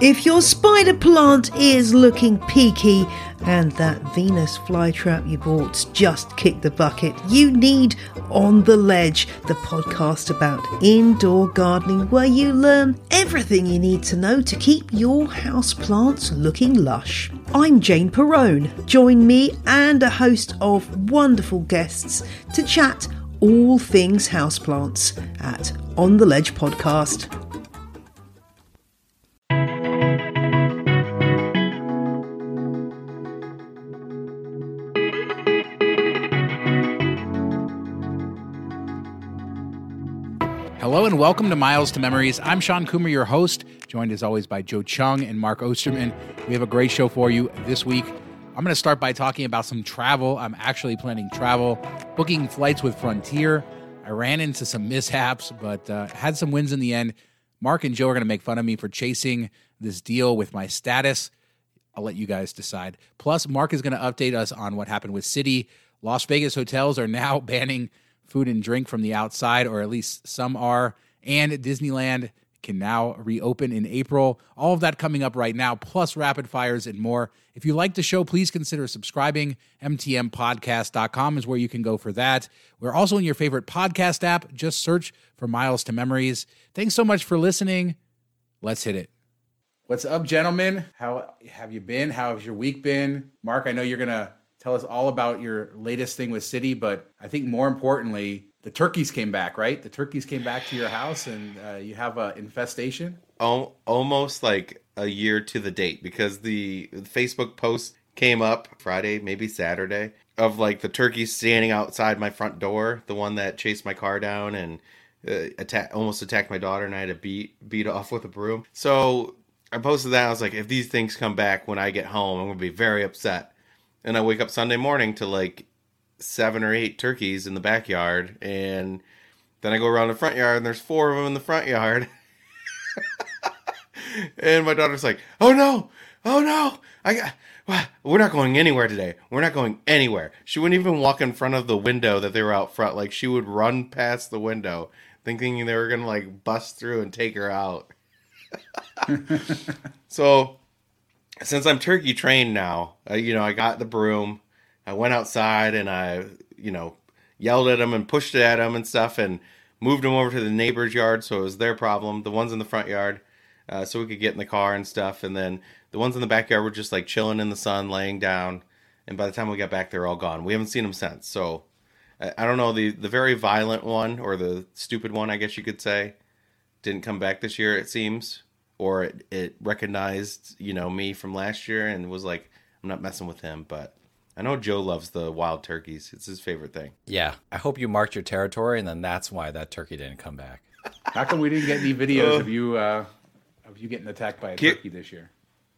If your spider plant is looking peaky and that Venus flytrap you bought just kicked the bucket, you need On the Ledge, the podcast about indoor gardening where you learn everything you need to know to keep your house plants looking lush. I'm Jane Perrone. Join me and a host of wonderful guests to chat all things houseplants at On the Ledge podcast. And welcome to Miles to Memories. I'm Shawn Coomer, your host, joined as always by Joe Chung and Mark Osterman. We have a great show for you this week. I'm going to start by talking about some travel. I'm actually planning travel, booking flights with Frontier. I ran into some mishaps, but uh, had some wins in the end. Mark and Joe are going to make fun of me for chasing this deal with my status. I'll let you guys decide. Plus, Mark is going to update us on what happened with Citi. Las Vegas hotels are now banning food and drink from the outside, or at least some are. And Disneyland can now reopen in April. All of that coming up right now, plus rapid fires and more. If you like the show, please consider subscribing. MTMpodcast.com is where you can go for that. We're also in your favorite podcast app. Just search for Miles to Memories. Thanks so much for listening. Let's hit it. What's up, gentlemen? How have you been? How has your week been? Mark, I know you're going to tell us all about your latest thing with Citi, but I think more importantly, the turkeys came back, right? The turkeys came back to your house, and uh, you have an infestation. Oh, almost like a year to the date because the Facebook post came up Friday, maybe Saturday, of like the turkeys standing outside my front door, the one that chased my car down and uh, attack, almost attacked my daughter, and I had to beat beat off with a broom. So I posted that. I was like, if these things come back when I get home, I'm gonna be very upset. And I wake up Sunday morning to like seven or eight turkeys in the backyard, and then I go around the front yard, and there's four of them in the front yard. and my daughter's like, "Oh no, oh no, I got." We're not going anywhere today. We're not going anywhere. She wouldn't even walk in front of the window that they were out front. Like she would run past the window, thinking they were gonna like bust through and take her out. so, since I'm turkey trained now, uh, you know, I got the broom. I went outside and I, you know, yelled at them and pushed it at them and stuff, and moved them over to the neighbor's yard, so it was their problem. The ones in the front yard, uh, so we could get in the car and stuff, and then the ones in the backyard were just like chilling in the sun, laying down. And by the time we got back, they're all gone. We haven't seen them since. So I don't know the the very violent one or the stupid one, I guess you could say, didn't come back this year. It seems, or it, it recognized you know me from last year and was like, I'm not messing with him. But I know Joe loves the wild turkeys. It's his favorite thing. Yeah, I hope you marked your territory, and then that's why that turkey didn't come back. How come we didn't get any videos of you uh, of you getting attacked by a turkey this year?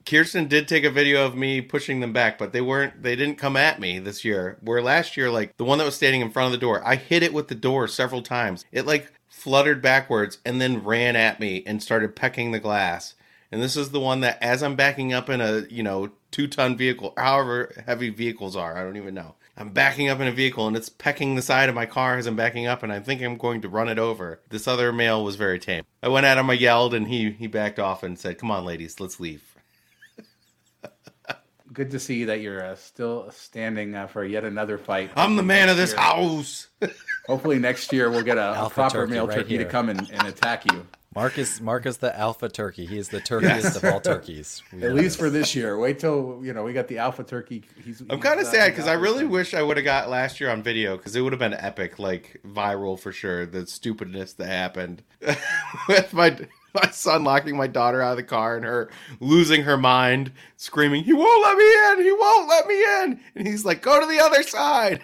Kirsten did take a video of me pushing them back, but they weren't they didn't come at me this year. Where last year, like the one that was standing in front of the door, I hit it with the door several times. It like fluttered backwards and then ran at me and started pecking the glass. And this is the one that as I'm backing up in a, you know, two ton vehicle, however heavy vehicles are, I don't even know. I'm backing up in a vehicle and it's pecking the side of my car as I'm backing up and I think I'm going to run it over. This other male was very tame. I went at him, I yelled, and he he backed off and said, Come on, ladies, let's leave good to see that you're uh, still standing uh, for yet another fight. I'm the man of this year. house. Hopefully next year we'll get a, a proper turkey male right turkey to come and, and attack you. Marcus Marcus the alpha turkey. He is the turkeyest of all turkeys. At know least for this. this year. Wait till you know we got the alpha turkey. He's, I'm kind of sad because I really there. wish I would have got last year on video because it would have been epic, like viral for sure. The stupidness that happened with my my son locking my daughter out of the car and her losing her mind, screaming, "He won't let me in! He won't let me in!" And he's like, "Go to the other side."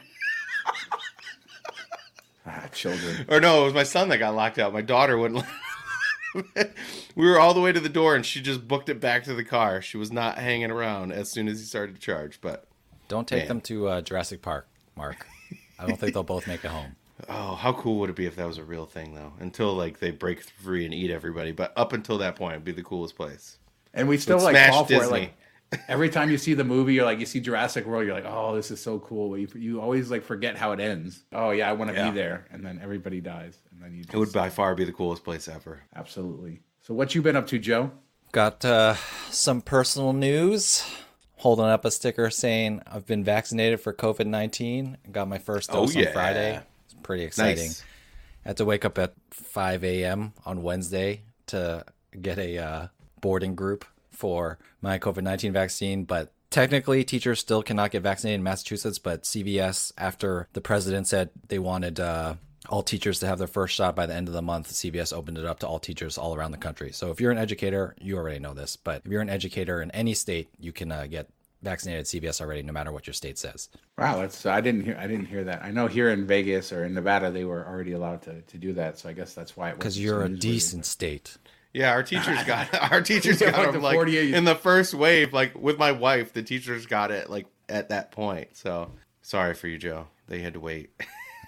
ah, children. Or no, it was my son that got locked out. My daughter wouldn't. Let we were all the way to the door, and she just booked it back to the car. She was not hanging around as soon as he started to charge. But Don't take Man. them to uh, Jurassic Park, Mark. I don't think they'll both make it home. Oh, how cool would it be if that was a real thing, though? Until like they break free and eat everybody, but up until that point, it'd be the coolest place. And we still Would like smash fall for it. Like every time you see the movie, you're like you see Jurassic World, you're like, oh, this is so cool. But you, you always like forget how it ends. Oh yeah, I want to Yeah. be there, and then everybody dies, and then you. Just, It would by far be the coolest place ever. absolutely. So what you been up to, Joe? Got uh, some personal news. Holding up a sticker saying I've been vaccinated for COVID 19. Got my first Oh, dose yeah. on Friday. Pretty exciting. Nice. I had to wake up at 5 a.m. on Wednesday to get a uh, boarding group for my COVID 19 vaccine. But technically, teachers still cannot get vaccinated in Massachusetts. But CVS, after the president said they wanted uh, all teachers to have their first shot by the end of the month, CVS opened it up to all teachers all around the country. So if you're an educator, you already know this. But if you're an educator in any state, you can uh, get vaccinated at CVS already, no matter what your state says. Wow, that's I didn't hear I didn't hear that. I know here in Vegas or in Nevada they were already allowed to, to do that, so I guess that's why it was Because you're a decent state. Yeah, our teachers got our teachers got like them like 48 in the first wave. Like with my wife, the teachers got it like at that point. So sorry for you, Joe. They had to wait.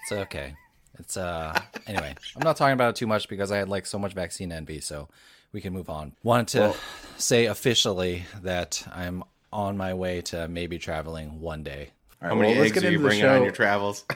It's okay. It's uh anyway. I'm not talking about it too much because I had like so much vaccine envy, so we can move on. Wanted to say officially that I'm on my way to maybe traveling one day. All right, How many well, let's eggs get are you into bringing on your travels?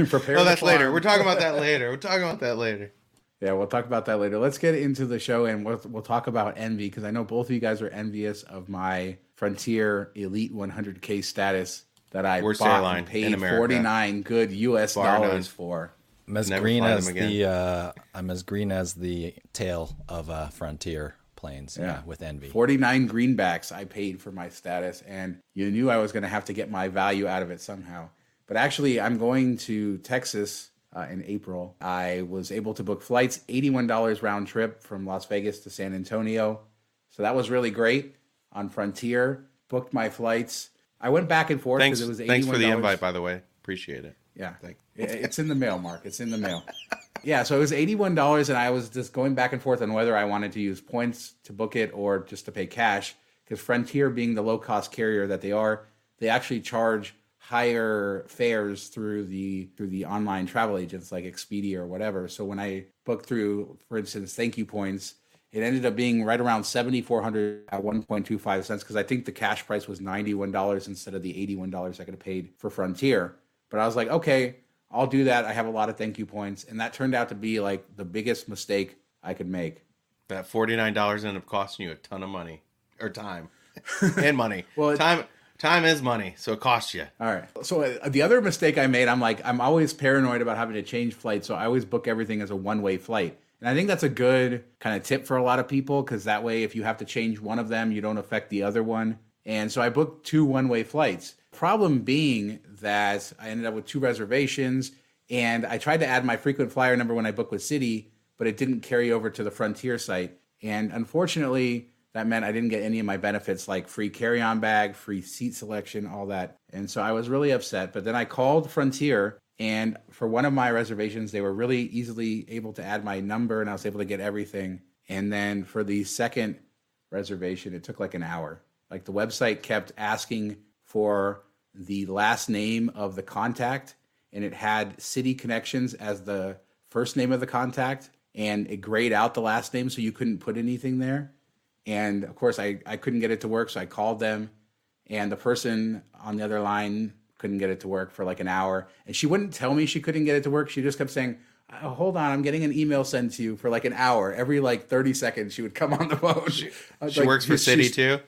Prepare oh, that's later. We're talking about that later. We're talking about that later. Yeah, we'll talk about that later. Let's get into the show and we'll, we'll talk about envy because I know both of you guys are envious of my Frontier Elite 100K status that I Worst bought and paid 49 good US Bar none. dollars for. I'm as Never green as the uh I'm as green as the tail of uh Frontier planes. Yeah, with envy. 49 greenbacks I paid for my status, and you knew I was going to have to get my value out of it somehow. But actually, I'm going to Texas uh, in April. I was able to book flights, $81 round trip from Las Vegas to San Antonio. So that was really great on Frontier. Booked my flights. I went back and forth Thanks. because it was $81. Thanks for the invite, by the way. Appreciate it. Yeah, Thank- it's in the mail, Mark. It's in the mail. Yeah, so it was eighty-one dollars, and I was just going back and forth on whether I wanted to use points to book it or just to pay cash. Because Frontier, being the low-cost carrier that they are, they actually charge higher fares through the through the online travel agents like Expedia or whatever. So when I booked through, for instance, Thank You Points, it ended up being right around seventy four hundred at one point two five cents because I think the cash price was ninety one dollars instead of the eighty one dollars I could have paid for Frontier. But I was like, okay, I'll do that. I have a lot of thank you points, and that turned out to be like the biggest mistake I could make. That forty nine dollars ended up costing you a ton of money or time and money. Well, time time is money, so it costs you. All right. So uh, the other mistake I made, I'm like, I'm always paranoid about having to change flights, so I always book everything as a one way flight. And I think that's a good kind of tip for a lot of people because that way, if you have to change one of them, you don't affect the other one. And so I booked two one way flights. Problem being that I ended up with two reservations, and I tried to add my frequent flyer number when I booked with Citi, but it didn't carry over to the Frontier site. And unfortunately, that meant I didn't get any of my benefits like free carry on bag, free seat selection, all that. And so I was really upset. But then I called Frontier, and for one of my reservations, they were really easily able to add my number, and I was able to get everything. And then for the second reservation, it took like an hour. Like the website kept asking for the last name of the contact, and it had City Connections as the first name of the contact, and it grayed out the last name so you couldn't put anything there. And of course, I, I couldn't get it to work, so I called them, and the person on the other line couldn't get it to work for like an hour. And she wouldn't tell me she couldn't get it to work. She just kept saying, oh, "Hold on, I'm getting an email sent to you for like an hour." Every like 30 seconds, she would come on the phone. She, She works for Citi too.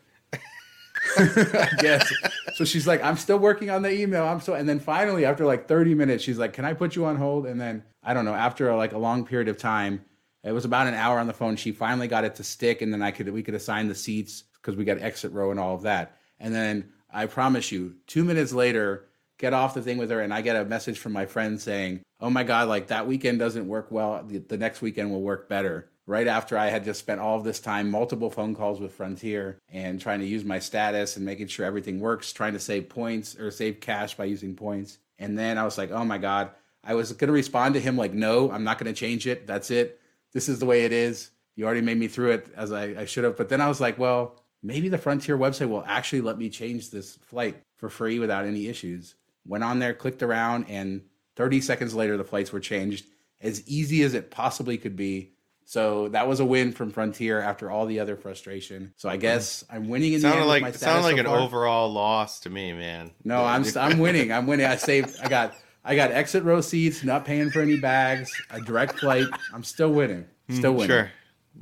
yes. So she's like, I'm still working on the email. I'm so, and then finally, after like 30 minutes, she's like, Can I put you on hold? And then I don't know. After like a long period of time, it was about an hour on the phone. She finally got it to stick, and then I could we could assign the seats because we got exit row and all of that. And then I promise you, two minutes later, get off the thing with her, and I get a message from my friend saying, "Oh my god, like that weekend doesn't work well. The, the next weekend will work better." Right after I had just spent all of this time, multiple phone calls with Frontier, and trying to use my status and making sure everything works, trying to save points or save cash by using points. And then I was like, "Oh my god." I was going to respond to him like, "No, I'm not going to change it. That's it. This is the way it is. You already made me through it as I, I should have." But then I was like, "Well." maybe the Frontier website will actually let me change this flight for free without any issues. Went on there, clicked around, and 30 seconds later, the flights were changed as easy as it possibly could be. So that was a win from Frontier after all the other frustration. So I mm-hmm. guess I'm winning in the end like with my it status sounded like so an far. overall loss to me, man. No, I'm I'm winning. I'm winning. I saved. I got I got exit row seats, not paying for any bags, a direct flight. I'm still winning. Mm, still winning. Sure.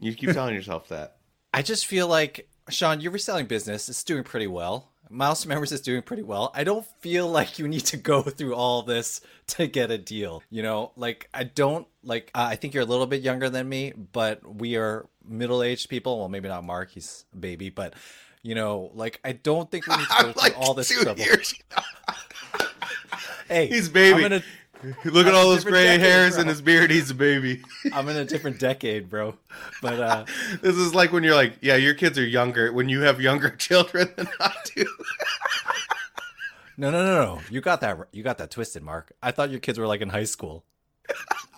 You keep telling yourself that. I just feel like Shawn, your reselling business is doing pretty well. Miles to Memories is doing pretty well. I don't feel like you need to go through all this to get a deal. You know, like I don't like. Uh, I think you're a little bit younger than me, but we are middle-aged people. Well, maybe not Mark; he's a baby, but you know, like I don't think we need to go through like all this trouble. years. Hey, He's baby. I'm in a, Look at all those gray decade, hairs bro. in his beard. He's a baby. I'm in a different decade, bro. But uh, This is like when you're like, yeah, your kids are younger. When you have younger children than I do. no, no, no, no. You got that. You got that twisted, Mark. I thought your kids were like in high school.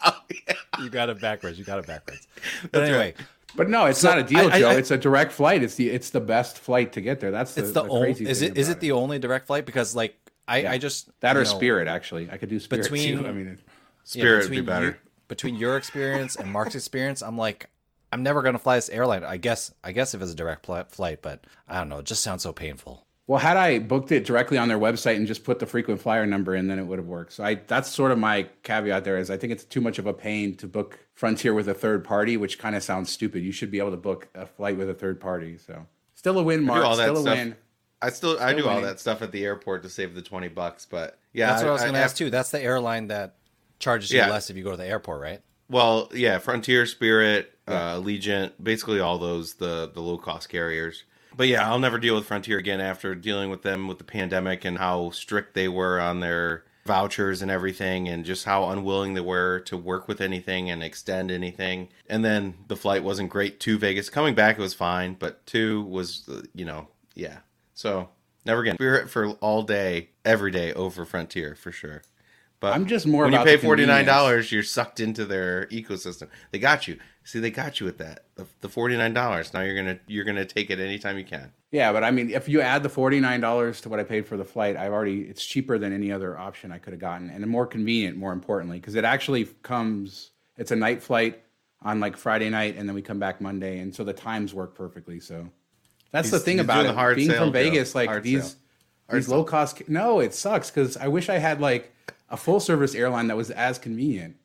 Oh, yeah. You got it backwards. You got it backwards. But That's anyway, But no, it's not a deal, I- I- Joe. I- it's a direct flight. It's the it's the best flight to get there. That's the, it's the, the only. crazy Is thing it is about it the only direct flight? Because like I Yeah. I just that or know, Spirit? Actually, I could do Spirit Between- too. I mean, yeah, Spirit would be better. you- between your experience and Mark's experience, I'm like. I'm never gonna fly this airline. I guess. I guess if it's a direct pl- flight, but I don't know. It just sounds so painful. Well, had I booked it directly on their website and just put the frequent flyer number in, then it would have worked. So I that's sort of my caveat there is I think it's too much of a pain to book Frontier with a third party, which kind of sounds stupid. You should be able to book a flight with a third party. So still a win, Mark. Still a stuff. win. I still, I do all that stuff at the airport to save the twenty bucks. But yeah, That's what I was gonna ask too. That's the airline that charges you Yeah. less if you go to the airport, right? Well, yeah, Frontier, Spirit, uh, Allegiant, basically all those the the low cost carriers. But yeah, I'll never deal with Frontier again after dealing with them with the pandemic and how strict they were on their vouchers and everything and just how unwilling they were to work with anything and extend anything. And then the flight wasn't great to Vegas. Coming back it was fine, but two was uh, you know, yeah. So, never again. Spirit for all day, every day over Frontier for sure. But I'm just more when you pay forty nine dollars, you're sucked into their ecosystem. They got you. See, they got you with that. The, the forty nine dollars. Now you're gonna you're gonna take it anytime you can. Yeah, but I mean, if you add the forty nine dollars to what I paid for the flight, I've already it's cheaper than any other option I could have gotten, and more convenient. More importantly, because it actually comes. It's a night flight on like Friday night, and then we come back Monday, and so the times work perfectly. So that's the thing about it. hard Being sale, from Joe. Vegas, like Hard these. These low cost. No, it sucks because I wish I had like a full service airline that was as convenient.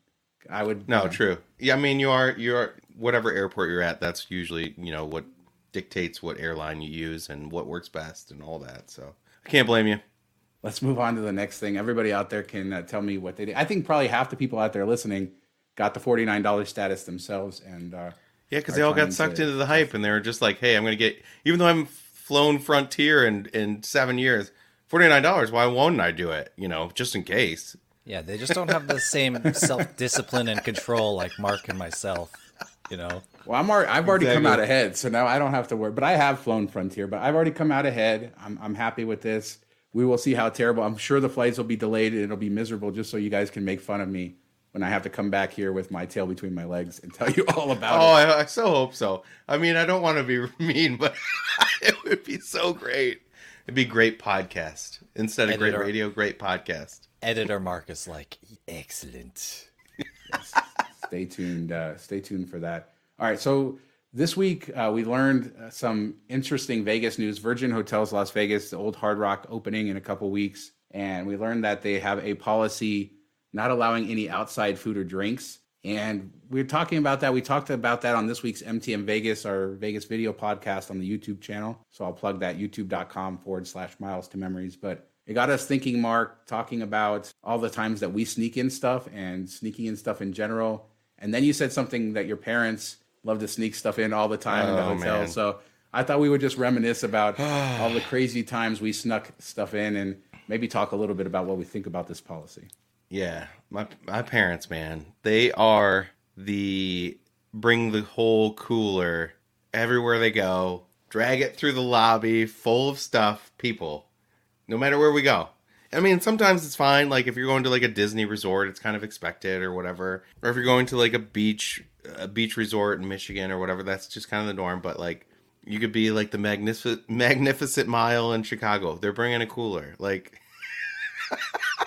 I would No, you know, true. Yeah, I mean you are you are whatever airport you're at. That's usually you know what dictates what airline you use and what works best and all that. So I can't blame you. let's move on to the next thing. Everybody out there can uh, tell me what they did. I think probably half the people out there listening got the forty nine dollars status themselves, and uh, Yeah, because they all got sucked to- into the hype and they were just like, hey, I'm gonna get even though I haven't flown Frontier in in seven years, forty nine dollars. Why won't I do it? You know, just in case. Yeah, they just don't have the same self discipline and control like Mark and myself. You know, Well, I'm already, I've already come out ahead, so now I don't have to worry. But I have flown Frontier, but I've already come out ahead. I'm, I'm happy with this. We will see how terrible. I'm sure the flights will be delayed and it'll be miserable, just so you guys can make fun of me when I have to come back here with my tail between my legs and tell you all about Oh, it. I, I so hope so. I mean, I don't want to be mean, but it would be so great. It'd be great podcast instead of great radio. Great podcast. editor Marcus, like, excellent. Stay tuned. Uh, stay tuned for that. All right. So this week uh, we learned uh, some interesting Vegas news. Virgin Hotels Las Vegas, the old Hard Rock, opening in a couple weeks, and we learned that they have a policy not allowing any outside food or drinks. And we are talking about that. We talked about that on this week's MTM Vegas, our Vegas video podcast on the YouTube channel. So I'll plug that youtube.com forward slash miles to memories. But it got us thinking, Mark, talking about all the times that we sneak in stuff and sneaking in stuff in general. And then you said something that your parents love to sneak stuff in all the time in the Oh, hotel. man. So I thought we would just reminisce about all the crazy times we snuck stuff in and maybe talk a little bit about what we think about this policy. Yeah, my my parents, man, they are the bring the whole cooler everywhere they go, drag it through the lobby full of stuff, people. No matter where we go. I mean, sometimes it's fine. Like if you're going to like a Disney resort, it's kind of expected or whatever. Or if you're going to like a beach, a beach resort in Michigan or whatever, that's just kind of the norm. But like, you could be like the magnificent, magnificent mile in Chicago. They're bringing a cooler. Like,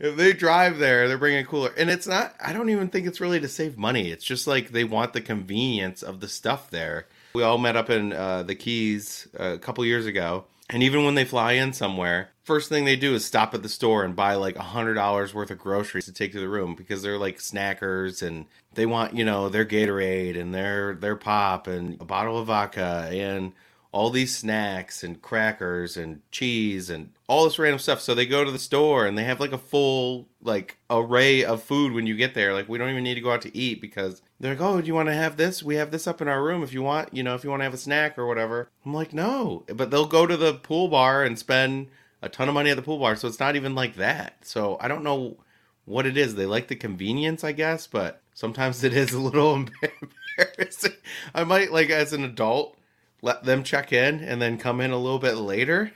if they drive there, they're bringing a cooler, and it's not. I don't even think it's really to save money. It's just like they want the convenience of the stuff there. We all met up in uh, the Keys a couple years ago, And even when they fly in somewhere, first thing they do is stop at the store and buy like a hundred dollars worth of groceries to take to the room because they're like snackers and they want, you know, their Gatorade and their their pop and a bottle of vodka and all these snacks and crackers and cheese and all this random stuff. So they go to the store and they have like a full like array of food when you get there. Like we don't even need to go out to eat because they're like, "Oh, do you want to have this? We have this up in our room if you want, you know, if you want to have a snack or whatever." I'm like, "No." But they'll go to the pool bar and spend a ton of money at the pool bar, so it's not even like that. So I don't know what it is. They like the convenience, I guess, but sometimes it is a little embarrassing. I might like as an adult let them check in and then come in a little bit later.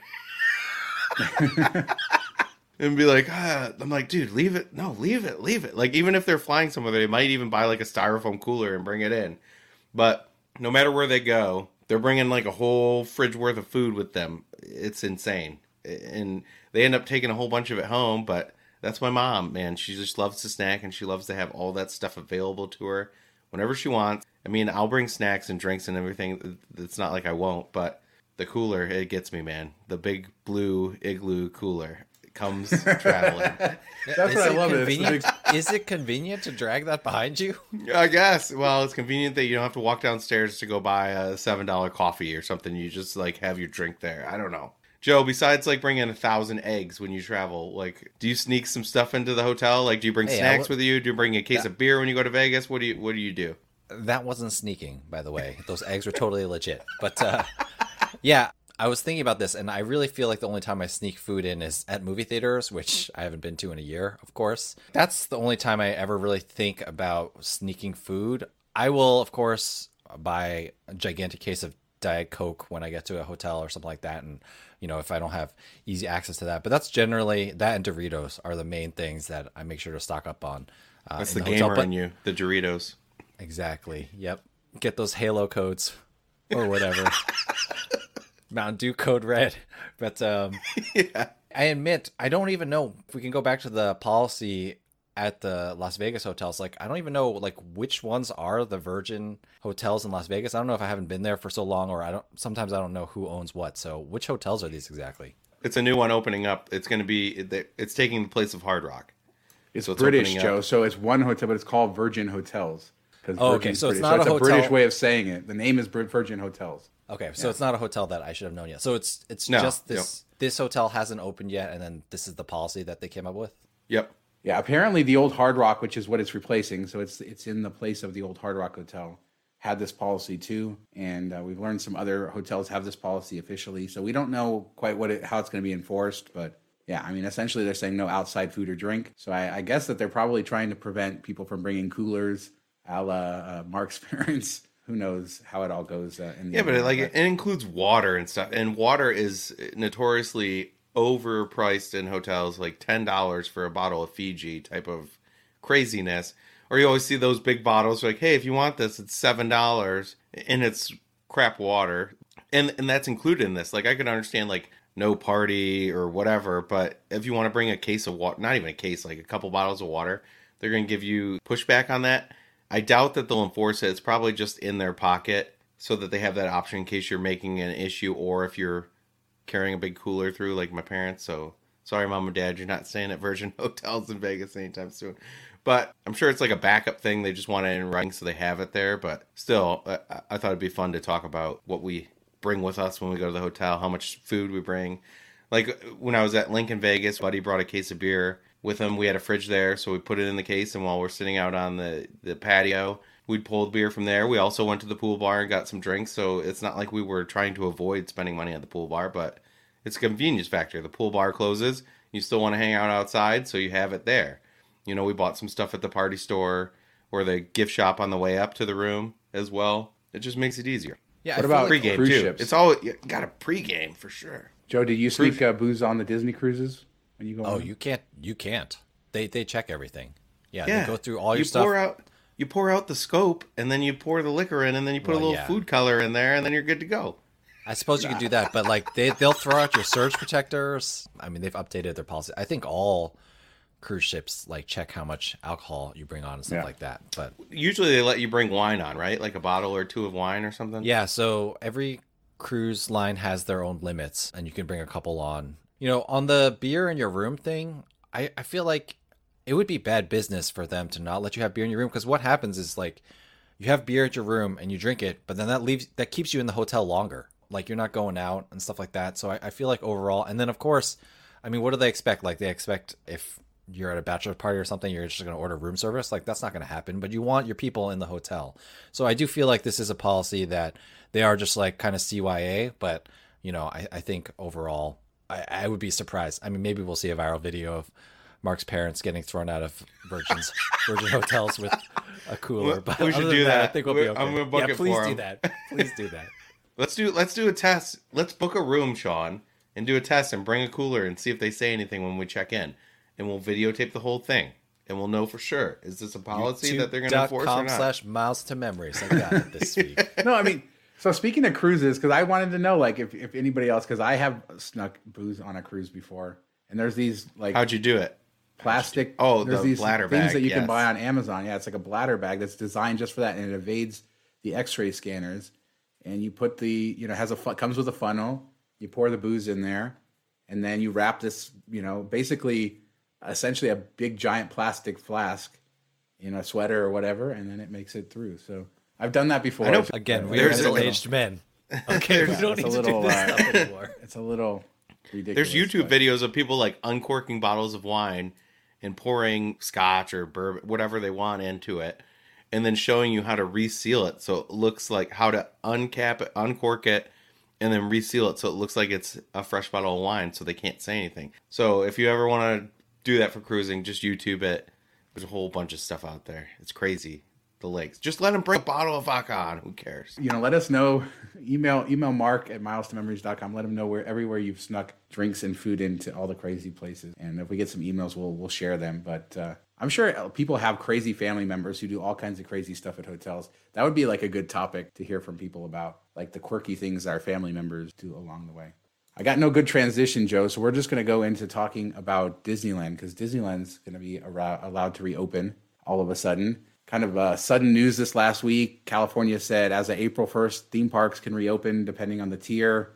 and be like, ah, I'm like, dude, leave it. No, leave it, leave it. Like, even if they're flying somewhere, they might even buy like a styrofoam cooler and bring it in. But no matter where they go, they're bringing like a whole fridge worth of food with them. It's insane. And they end up taking a whole bunch of it home. But that's my mom, man. She just loves to snack and she loves to have all that stuff available to her whenever she wants. I mean, I'll bring snacks and drinks and everything. It's not like I won't, but the cooler, it gets me, man. The big blue igloo cooler comes traveling. That's is what I it love. It. It's convenient? big- is it convenient to drag that behind you? I guess. Well, it's convenient that you don't have to walk downstairs to go buy a seven dollar coffee or something. You just like have your drink there. I don't know. Joe, besides like bringing a thousand eggs when you travel, like, do you sneak some stuff into the hotel? Like, do you bring Hey, snacks w- with you? Do you bring a case of beer when you go to Vegas? What do you What do you do? That wasn't sneaking, by the way. Those eggs were totally legit. But uh, yeah, I was thinking about this, and I really feel like the only time I sneak food in is at movie theaters, which I haven't been to in a year, of course. That's the only time I ever really think about sneaking food. I will, of course, buy a gigantic case of Diet Coke when I get to a hotel or something like that, and you know if I don't have easy access to that. But that's generally that and Doritos are the main things that I make sure to stock up on. Uh, That's the hotel. gamer But- in you, the Doritos. Exactly. Yep. Get those Halo codes or whatever. Mountain Dew code red. But um yeah. I admit I don't even know if we can go back to the policy at the Las Vegas hotels. Like I don't even know like which ones are the Virgin hotels in Las Vegas. I don't know if I haven't been there for so long or I don't sometimes I don't know who owns what. So which hotels are these exactly? It's a new one opening up. It's going to be. It's taking the place of Hard Rock. It's So it's British, opening. Joe. So it's one hotel, but it's called Virgin Hotels. 'Cause Oh, okay, Virgin's so it's British. not it's a a British way of saying it. The name is Brit- Virgin Hotels. Okay, so it's not a hotel that I should have known yet. So it's it's No, just this this hotel hasn't opened yet and then this is the policy that they came up with. Yep. Yeah, apparently the old Hard Rock, which is what it's replacing, so it's it's in the place of the old Hard Rock Hotel, had this policy too, and uh, we've learned some other hotels have this policy officially. So we don't know quite what it, how it's going to be enforced, but yeah, I mean, essentially they're saying no outside food or drink. So I, I guess that they're probably trying to prevent people from bringing coolers, a la uh, Mark's parents. Who knows how it all goes? Uh, in the Yeah, but it, like it includes water and stuff, and water is notoriously overpriced in hotels, like ten dollars for a bottle of Fiji type of craziness. Or you always see those big bottles, like, hey, if you want this, it's seven dollars, and it's crap water, and and that's included in this. Like, I can understand like no party or whatever, but if you want to bring a case of water, not even a case, like a couple bottles of water, they're going to give you pushback on that. I doubt that they'll enforce it. It's probably just in their pocket so that they have that option in case you're making an issue or if you're carrying a big cooler through, like my parents. So sorry, mom and dad, you're not staying at Virgin Hotels in Vegas anytime soon. But I'm sure it's like a backup thing. They just want it in writing so they have it there. But still, I, I thought it'd be fun to talk about what we bring with us when we go to the hotel, how much food we bring. Like when I was at Lincoln Vegas, buddy brought a case of beer with them. We had a fridge there, so we put it in the case, and while we're sitting out on the, the patio, we'd pulled beer from there. We also went to the pool bar and got some drinks, so it's not like we were trying to avoid spending money at the pool bar, but it's a convenience factor. The pool bar closes, you still want to hang out outside, so you have it there. You know, we bought some stuff at the party store or the gift shop on the way up to the room as well. It just makes it easier. Yeah, What I feel about like- Pre-game cruise too. ships. It's all got a pre-game for sure. Joe, did you sneak uh, booze on the Disney cruises when you go? Oh, on? you can't. You can't. They they check everything. Yeah, Yeah, they go through all your you stuff. Pour out, you pour out the scope, and then you pour the liquor in, and then you put a little yeah. food color in there, and then you're good to go. I suppose you could do that, but like they they'll throw out your surge protectors. I mean, they've updated their policy. I think all cruise ships like check how much alcohol you bring on and stuff Yeah. like that. But Usually they let you bring wine on, right? Like a bottle or two of wine or something. yeah, so every cruise line has their own limits and you can bring a couple on. You know, on the beer in your room thing, I, I feel like it would be bad business for them to not let you have beer in your room because what happens is like you have beer at your room and you drink it, but then that leaves that keeps you in the hotel longer. Like you're not going out and stuff like that. So I, I feel like overall, and then of course, I mean, what do they expect? Like they expect if you're at a bachelor party or something, you're just going to order room service. Like that's not going to happen. But you want your people in the hotel. So I do feel like this is a policy that they are just like kind of CYA. But you know, I, I think overall, I, I would be surprised. I mean, maybe we'll see a viral video of Mark's parents getting thrown out of Virgin's Virgin hotels with a cooler. But We should do than that. I think we'll we, be okay. I'm gonna book yeah, it please for do 'em. that. Please do that. Let's do let's do a test. Let's book a room, Shawn, and do a test and bring a cooler and see if they say anything when we check in. And we'll videotape the whole thing. And we'll know for sure. Is this a policy that they're going to enforce or com not? slash miles to memories. I got it this week. no, I mean, so speaking of cruises, because I wanted to know, like, if, if anybody else, because I have snuck booze on a cruise before, and there's these like How'd you do it? plastic. Oh, there's the these bladder things bag, that you can buy on Amazon. Yeah, it's like a bladder bag that's designed just for that, and it evades the X-ray scanners. And you put the, you know, has a comes with a funnel. You pour the booze in there, and then you wrap this, you know, basically, essentially a big giant plastic flask in a sweater or whatever, and then it makes it through. So I've done that before. I know- Again, we There's are a- middle-aged men. Okay, we don't It's a need to little, do this uh, stuff anymore. It's a little ridiculous. There's YouTube but- videos of people like uncorking bottles of wine and pouring scotch or bourbon, whatever they want into it, and then showing you how to reseal it so it looks like how to uncap it, uncork it, and then reseal it so it looks like it's a fresh bottle of wine so they can't say anything. So if you ever want to do that for cruising, just YouTube it. There's a whole bunch of stuff out there. It's crazy. The lakes. Just let them bring a bottle of vodka on. Who cares? you know, let us know. Email email Mark at milestomemories.com. Let him know where everywhere you've snuck drinks and food into all the crazy places. And if we get some emails, we'll we'll share them. But uh, I'm sure people have crazy family members who do all kinds of crazy stuff at hotels. That would be like a good topic to hear from people about, like the quirky things our family members do along the way. I got no good transition, Joe. So we're just going to go into talking about Disneyland because Disneyland's going to be arou- allowed to reopen all of a sudden. Kind of uh, sudden news this last week. California said as of April 1st, theme parks can reopen depending on the tier.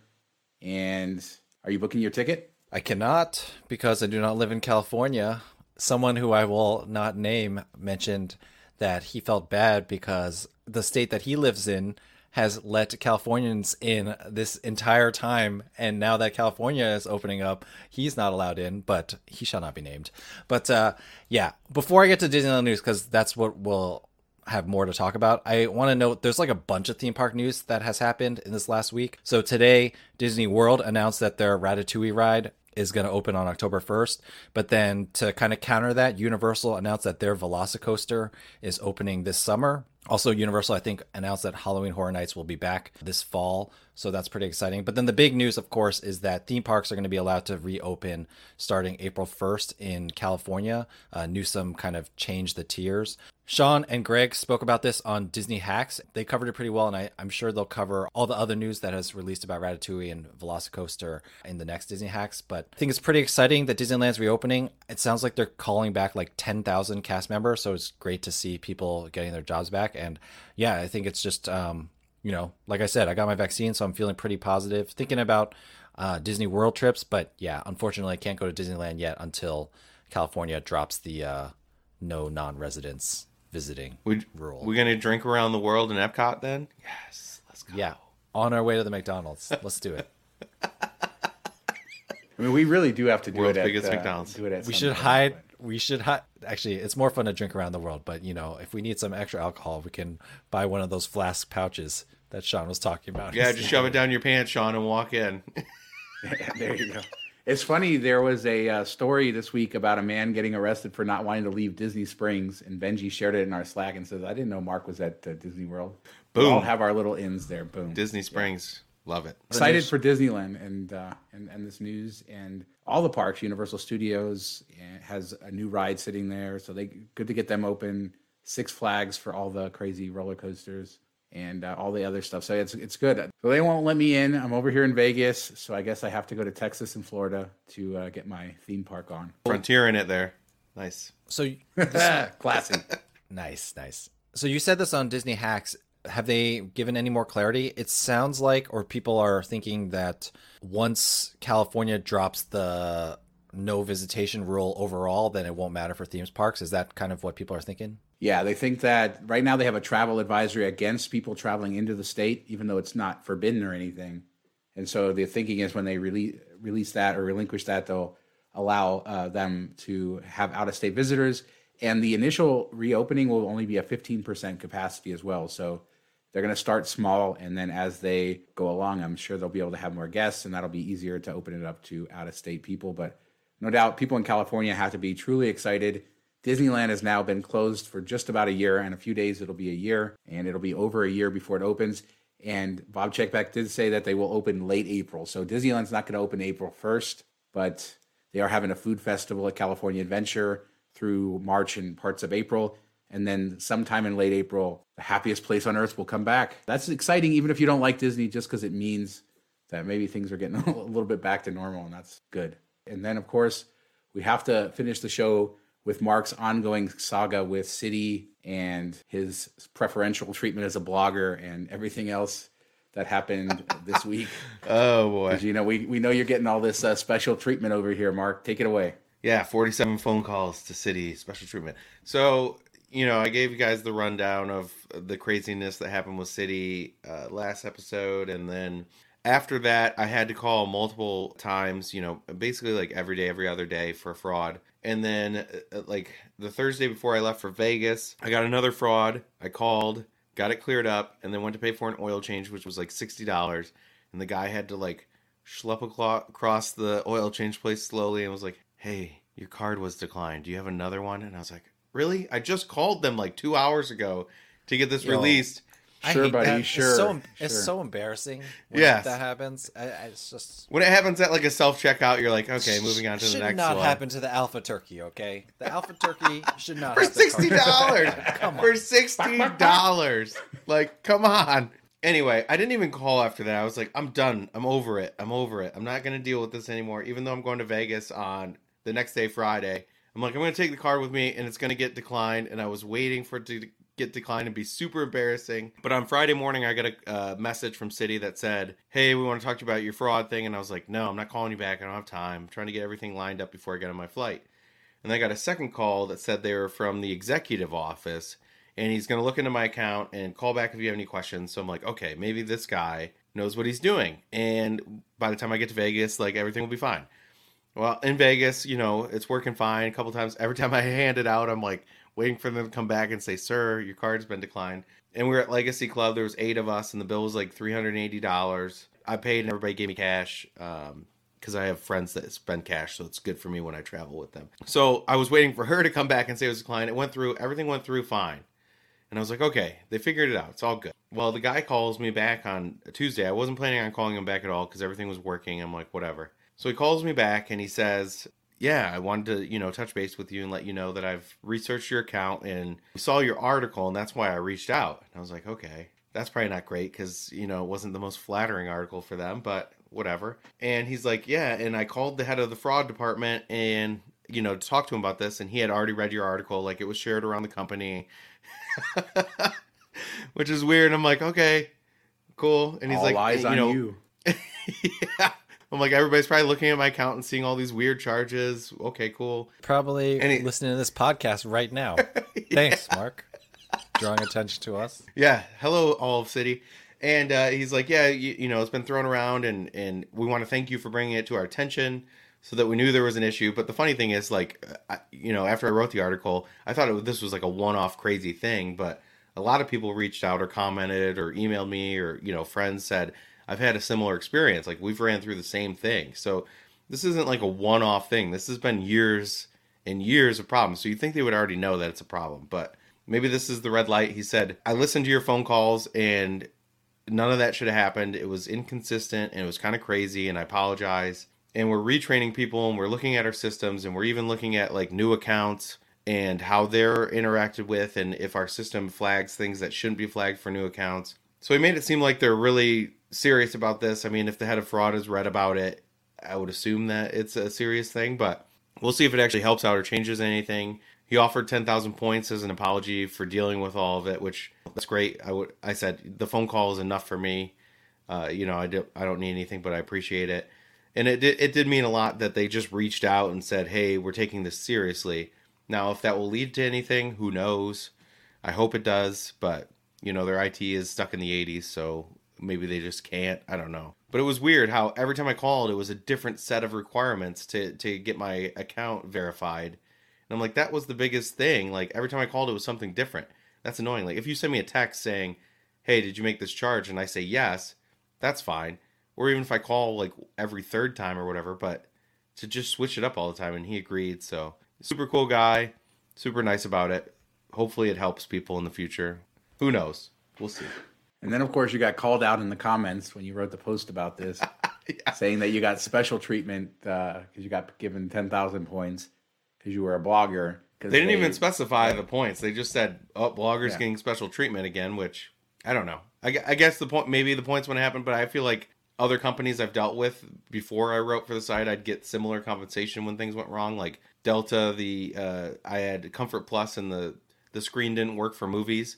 And are you booking your ticket? I cannot because I do not live in California. Someone who I will not name mentioned that he felt bad because the state that he lives in has let Californians in this entire time. And now that California is opening up, he's not allowed in, but he shall not be named. But uh, yeah, before I get to Disneyland news, because that's what we'll have more to talk about. I want to note there's like a bunch of theme park news that has happened in this last week. So today, Disney World announced that their Ratatouille ride is going to open on October 1st. But then to kind of counter that, Universal announced that their Velocicoaster is opening this summer. Also, Universal, I think, announced that Halloween Horror Nights will be back this fall. So that's pretty exciting. But then the big news, of course, is that theme parks are going to be allowed to reopen starting April 1st in California. Uh, Newsom kind of changed the tiers. Shawn and Greg spoke about this on Disney Hacks. They covered it pretty well, and I, I'm sure they'll cover all the other news that has released about Ratatouille and Velocicoaster in the next Disney Hacks. But I think it's pretty exciting that Disneyland's reopening. It sounds like they're calling back like 10,000 cast members, so it's great to see people getting their jobs back. And yeah, I think it's just, um, you know, like I said, I got my vaccine, so I'm feeling pretty positive. Thinking about uh, Disney World trips, but yeah, unfortunately, I can't go to Disneyland yet until California drops the uh, no non-residents visiting We, rule. We're gonna drink around the world in Epcot then? Yes, let's go. yeah, on our way to the McDonald's. Let's do it. I mean, we really do have to do World's it at biggest uh, McDonald's. Do it at We should hide. but- We should hide. Actually, it's more fun to drink around the world. But you know, if we need some extra alcohol, we can buy one of those flask pouches that Shawn was talking about. Yeah, just shove it down your pants, Shawn, and walk in. there you go. It's funny. There was a uh, story this week about a man getting arrested for not wanting to leave Disney Springs, and Benji shared it in our Slack and says, "I didn't know Mark was at uh, Disney World." Boom. We all have our little ins there. Boom. Disney Springs, love it. Excited for Disneyland and, uh, and and this news and all the parks. Universal Studios eh, has a new ride sitting there, so they good to get them open. Six Flags for all the crazy roller coasters and uh, all the other stuff. So it's it's good. So they won't let me in. I'm over here in Vegas, so I guess I have to go to Texas and Florida to uh, get my theme park on. Frontier in it there. Nice. So Classy. nice, nice. So you said this on Disney Hacks. Have they given any more clarity? It sounds like, or people are thinking that once California drops the no visitation rule overall, then it won't matter for themes parks. Is that kind of what people are thinking? Yeah, they think that right now they have a travel advisory against people traveling into the state, even though it's not forbidden or anything. And so the thinking is when they release release that or relinquish that, they'll allow uh, them to have out of state visitors. And the initial reopening will only be a 15% capacity as well. So they're going to start small. And then as they go along, I'm sure they'll be able to have more guests and that'll be easier to open it up to out of state people. But no doubt people in California have to be truly excited. Disneyland has now been closed for just about a year. and a few days, it'll be a year. And it'll be over a year before it opens. And Bob Chapek did say that they will open late April. So Disneyland's not going to open April 1st, but they are having a food festival at California Adventure through March and parts of April. And then sometime in late April, the happiest place on earth will come back. That's exciting, even if you don't like Disney, just because it means that maybe things are getting a little bit back to normal, and that's good. And then, of course, we have to finish the show with Mark's ongoing saga with Citi and his preferential treatment as a blogger and everything else that happened this week. Oh boy! You know, we we know you're getting all this uh, special treatment over here, Mark. Take it away. Yeah, 47 phone calls to Citi special treatment. So you know, I gave you guys the rundown of the craziness that happened with Citi uh, last episode, and then after that, I had to call multiple times. You know, basically like every day, every other day for fraud. And then, uh, like the Thursday before I left for Vegas, I got another fraud. I called got it cleared up, and then went to pay for an oil change, which was like sixty dollars. And the guy had to like schlep across the oil change place slowly and was like, "Hey, your card was declined. Do you have another one?" And I was like, "Really? I just called them like two hours ago to get this Yo, released." Sure, buddy. That. Sure. It's so, sure. it's so embarrassing when yes. that happens. I, I, it's just when it happens at like a self checkout, you're like, okay, moving on to the next. One should not one. happen to the Alpha Turkey. Okay, the Alpha Turkey should not for sixty dollars. come on, for sixty dollars. like, come on. Anyway, I didn't even call after that. I was like, I'm done. I'm over it. I'm over it. I'm not gonna deal with this anymore. Even though I'm going to Vegas on the next day, Friday. I'm like, I'm gonna take the card with me, and it's gonna get declined. And I was waiting for it to get declined and be super embarrassing. But on Friday morning, I got a uh, message from Citi that said, Hey, we want to talk to you about your fraud thing. And I was like, No, I'm not calling you back. I don't have time. I'm trying to get everything lined up before I get on my flight. And I got a second call that said they were from the executive office and he's going to look into my account and call back if you have any questions. So I'm like, okay, maybe this guy knows what he's doing. And by the time I get to Vegas, like everything will be fine. Well, in Vegas, you know, it's working fine. A couple times, every time I hand it out, I'm like, waiting for them to come back and say, "Sir, your card's been declined." And we are at Legacy Club. There was eight of us, and the bill was like three hundred and eighty dollars. I paid, and everybody gave me cash because um, I have friends that spend cash, so it's good for me when I travel with them. So I was waiting for her to come back and say it was declined. It went through. Everything went through fine. And I was like, okay, they figured it out. It's all good. Well, the guy calls me back on Tuesday. I wasn't planning on calling him back at all because everything was working. I'm like, whatever. So he calls me back and he says, yeah, I wanted to, you know, touch base with you and let you know that I've researched your account and saw your article, and that's why I reached out. And I was like, okay, that's probably not great because, you know, it wasn't the most flattering article for them, but whatever. And he's like, yeah, and I called the head of the fraud department and, you know, to talk to him about this, and he had already read your article, like it was shared around the company, which is weird. I'm like, okay, cool. And he's All like, eyes you on know, you. yeah. I'm like, everybody's probably looking at my account and seeing all these weird charges. Okay, cool. Probably listening to this podcast right now. yeah. Thanks, Mark. Drawing attention to us. Yeah. Hello, Olive Citi. And uh, he's like, yeah, you, you, know, it's been thrown around, and and we want to thank you for bringing it to our attention, so that we knew there was an issue. But the funny thing is, like, I, you know, after I wrote the article, I thought it, this was like a one-off crazy thing, but a lot of people reached out or commented or emailed me, or you know, friends said I've had a similar experience. Like we've ran through the same thing. So this isn't like a one off thing. This has been years and years of problems. So you think they would already know that it's a problem. But maybe this is the red light. He said, I listened to your phone calls and none of that should have happened. It was inconsistent and it was kind of crazy and I apologize. And we're retraining people and we're looking at our systems and we're even looking at like new accounts and how they're interacted with and if our system flags things that shouldn't be flagged for new accounts. So he made it seem like they're really serious about this. I mean, if the head of fraud has read about it, I would assume that it's a serious thing, but we'll see if it actually helps out or changes anything. He offered 10,000 points as an apology for dealing with all of it, which that's great. I would I said the phone call is enough for me. Uh, you know, I do, I don't need anything, but I appreciate it. And it did, it did mean a lot that they just reached out and said, "Hey, we're taking this seriously." Now, if that will lead to anything, who knows? I hope it does, but you know, their IT is stuck in the 80s, so maybe they just can't. I don't know. But it was weird how every time I called, it was a different set of requirements to to get my account verified. And I'm like, that was the biggest thing. Like every time I called, it was something different. That's annoying. Like if you send me a text saying, "Hey, did you make this charge?" and I say yes, that's fine. Or even if I call like every third time or whatever, but to just switch it up all the time, and he agreed. So super cool guy, super nice about it. Hopefully, it helps people in the future. Who knows? We'll see. And then, of course, you got called out in the comments when you wrote the post about this, yeah. saying that you got special treatment because uh, you got given 10,000 points because you were a blogger. They didn't they, even specify the points. They just said, oh, bloggers yeah. getting special treatment again, which I don't know. I, I guess the point, maybe the points wouldn't happen, but I feel like other companies I've dealt with before I wrote for the site, I'd get similar compensation when things went wrong. Like Delta, the uh, I had Comfort Plus, and the the screen didn't work for movies,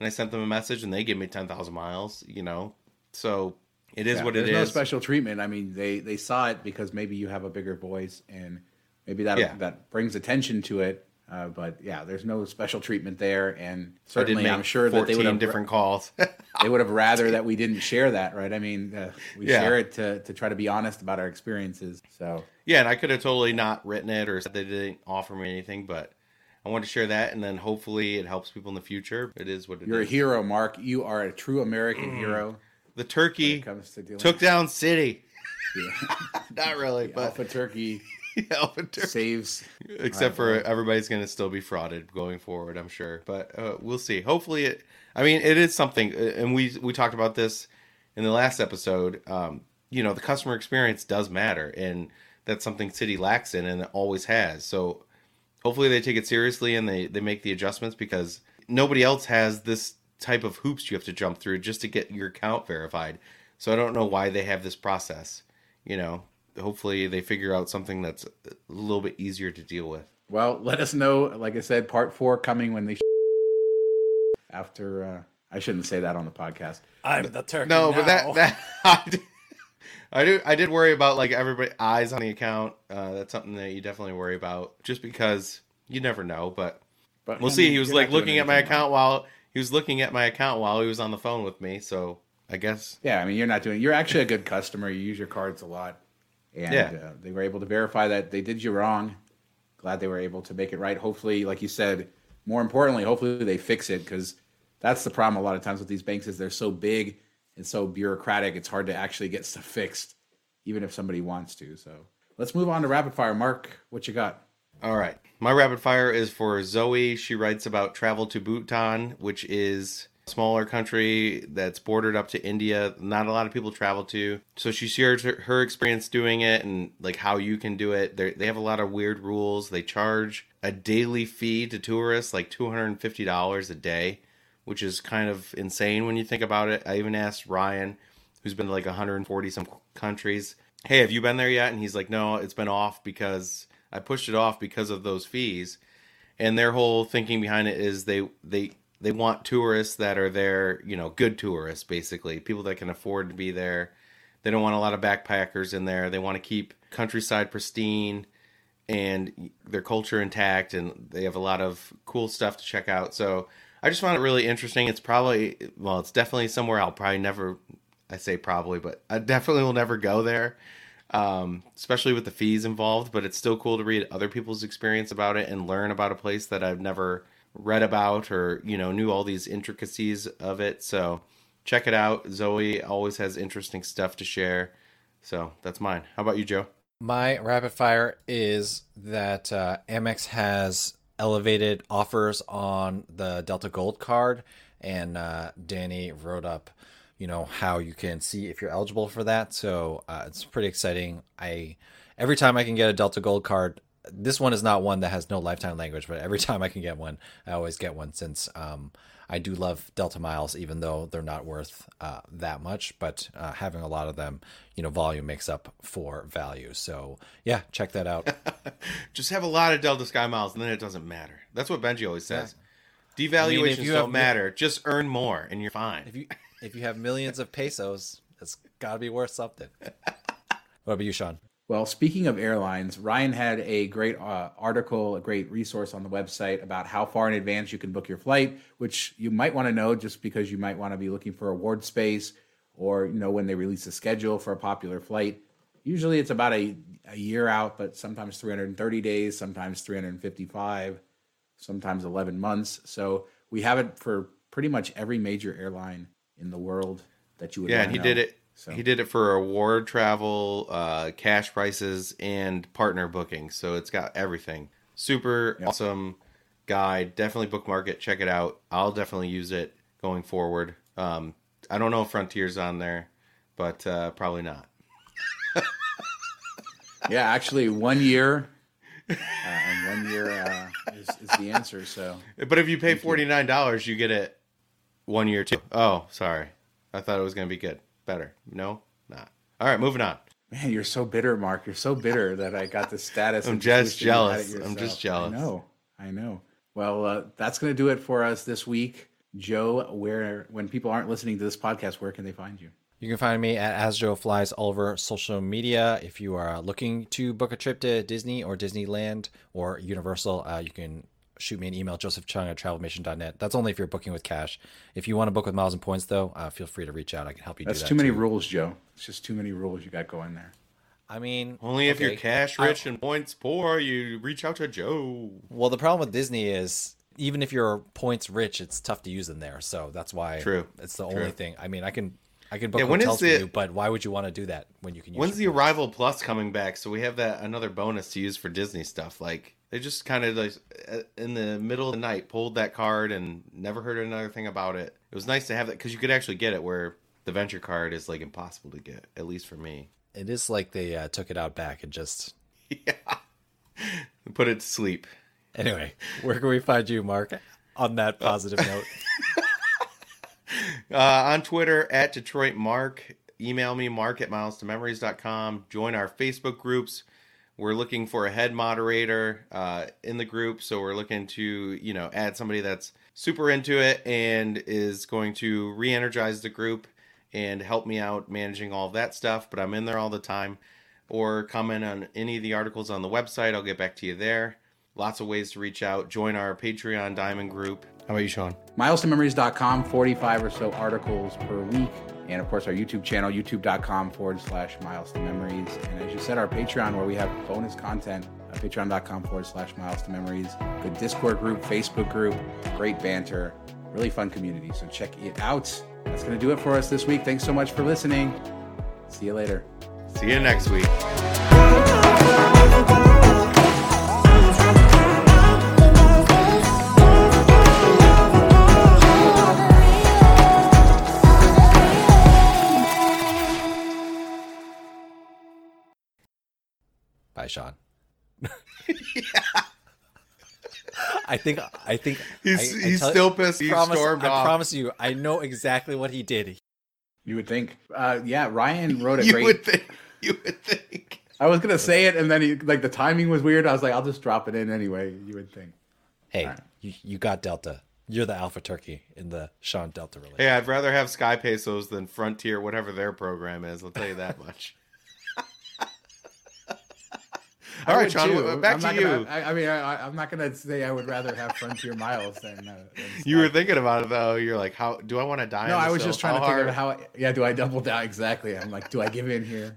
and I sent them a message, and they gave me ten thousand miles. You know, so it is yeah, what it is. There's no special treatment. I mean, they they saw it because maybe you have a bigger voice, and maybe that yeah. that brings attention to it. Uh, but yeah, there's no special treatment there, and certainly I'm sure that they would have different calls. they would have rather that we didn't share that, right? I mean, uh, we yeah. share it to to try to be honest about our experiences. So yeah, and I could have totally not written it or said they didn't offer me anything, but I want to share that, and then hopefully it helps people in the future. It is what it You're is. a hero, Mark. You are a true American mm. hero. The turkey to took down Citi. Yeah. not really, but Alpha Turkey. Alpha Turkey saves. Except for everybody's going to still be frauded going forward, I'm sure. But uh, we'll see. Hopefully, it. I mean, it is something, uh, and we we talked about this in the last episode. Um, you know, the customer experience does matter, and that's something Citi lacks in, and it always has. So hopefully they take it seriously and they, they make the adjustments because nobody else has this type of hoops you have to jump through just to get your account verified. So I don't know why they have this process. You know, hopefully they figure out something that's a little bit easier to deal with. Well, let us know. Like I said, part four coming when they after. Uh, I shouldn't say that on the podcast. I'm the turkey. No, now. but that that I do. I did worry about like everybody eyes on the account. Uh, that's something that you definitely worry about, just because you never know. But, but we'll see. He was like looking at my account while he was looking at my account while he was on the phone with me. So I guess. Yeah, I mean, you're not doing. You're actually a good customer. You use your cards a lot, and yeah. uh, they were able to verify that they did you wrong. Glad they were able to make it right. Hopefully, like you said, more importantly, hopefully they fix it because that's the problem a lot of times with these banks is they're so big it's so bureaucratic. It's hard to actually get stuff fixed, even if somebody wants to. So let's move on to rapid fire. Mark, what you got? All right. My rapid fire is for Zoe. She writes about travel to Bhutan, which is a smaller country that's bordered up to India. Not a lot of people travel to. So she shares her, experience doing it and like how you can do it. They're, they have a lot of weird rules. They charge a daily fee to tourists, like $250 a day which is kind of insane when you think about it. I even asked Ryan, who's been to like 140 some countries, hey, have you been there yet? And he's like, no, it's been off because I pushed it off because of those fees. And their whole thinking behind it is they they they want tourists that are there, you know, good tourists basically, people that can afford to be there. They don't want a lot of backpackers in there. They want to keep countryside pristine and their culture intact and they have a lot of cool stuff to check out. So I just found it really interesting. It's probably well, it's definitely somewhere I'll probably never. I say probably, but I definitely will never go there, um, especially with the fees involved. But it's still cool to read other people's experience about it and learn about a place that I've never read about or you know knew all these intricacies of it. So check it out. Zoe always has interesting stuff to share. So that's mine. How about you, Joe? My rapid fire is that uh, Amex has elevated offers on the Delta Gold card, and uh, Danny wrote up, you know, how you can see if you're eligible for that. So uh, it's pretty exciting. I every time I can get a Delta Gold card, this one is not one that has no lifetime language, but every time I can get one, I always get one since um, I do love Delta miles, even though they're not worth uh, that much. But uh, having a lot of them, you know, volume makes up for value. So yeah, check that out. Just have a lot of Delta Sky miles, and then it doesn't matter. That's what Benji always says. Devaluations you don't have- matter. Just earn more, and you're fine. if you if you have millions of pesos, it's got to be worth something. What about you, Shawn? Well, speaking of airlines, Ryan had a great uh, article, a great resource on the website about how far in advance you can book your flight, which you might want to know just because you might want to be looking for award space or you know when they release a schedule for a popular flight. Usually it's about a, a year out, but sometimes 330 days, sometimes 355, sometimes 11 months. So we have it for pretty much every major airline in the world that you would Yeah, and he know. did it. So- He did it for award travel, uh, cash prices, and partner bookings. So it's got everything. Super awesome guide. Definitely bookmark it. Check it out. I'll definitely use it going forward. Um, I don't know if Frontier's on there, but uh, probably not. Yeah, actually, one year, uh, and one year uh, is, is the answer. So But if you pay forty nine dollars, you get it one year too. Oh, sorry. I thought it was going to be good. Better. No, not. All right, moving on. Man, you're so bitter, Mark. You're so bitter that I got the status. I'm just wish that you had jealous. I'm just jealous. I know. I know. Well, uh, that's going to do it for us this week. Joe, where when people aren't listening to this podcast, where can they find you? You can find me at As Joe Flies all over social media. If you are looking to book a trip to Disney or Disneyland or Universal, uh, you can shoot me an email, Joseph Chung at travelmission.net. That's only if you're booking with cash. If you want to book with miles and points, though, uh, feel free to reach out. I can help you That's do that. too many rules, Joe. It's just too many rules you got going there. I mean, Only if you're okay. cash I- rich and points poor, you reach out to Joe. Well, the problem with Disney is even if you're points rich, it's tough to use them there. So that's why True. it's the True. only thing. I mean, I can I can book Yeah, when is hotels for the- you, but why would you want to do that when you can use When's the points? Arrival Plus coming back? So we have that another bonus to use for Disney stuff. Like they just kind of like uh, in the middle of the night pulled that card and never heard another thing about it. It was nice to have that because you could actually get it where the Venture card is like impossible to get, at least for me. It is like they uh, took it out back and just yeah, put it to sleep. Anyway, where can we find you, Mark? On that positive note, Uh, on Twitter at Detroit Mark. Email me, mark at milestomemories.com. Join our Facebook groups. We're looking for a head moderator uh, in the group. So we're looking to, you know, add somebody that's super into it and is going to re energize the group and help me out managing all that stuff. But I'm in there all the time. Or comment on any of the articles on the website. I'll get back to you there. Lots of ways to reach out. Join our Patreon Diamond group. How about you, Shawn? milestomemories.com 45 or so articles per week and of course our youtube channel youtube.com forward slash miles to memories. And as you said our patreon where we have bonus content uh, patreon.com forward slash miles to memories. Good discord group facebook group great banter really fun community. So check it out. That's going to do it for us this week. Thanks so much for listening. See you later. See you next week. Bye, Shawn. I think I think He's- I- I he's tell- still pissed. He promise- stormed I off. promise you, I know exactly what he did. you would think uh, yeah ryan wrote a you great would think. You would think. i was going to say it and then he, like the timing was weird i was like i'll just drop it in anyway you would think Hey, you, you got Delta. You're the alpha turkey in the Shawn Delta relationship. Hey, I'd rather have Sky Pesos than Frontier, whatever their program is. I'll tell you that much. All right, Shawn. too. Back I'm to you. Gonna, I, I mean, I, I'm not going to say I would rather have Frontier Miles than. Uh, than you were thinking about it though. You're like, how do I want to die? No, I was just trying to How think hard? of how. Yeah, do I double down? Exactly. I'm like, do I give in here?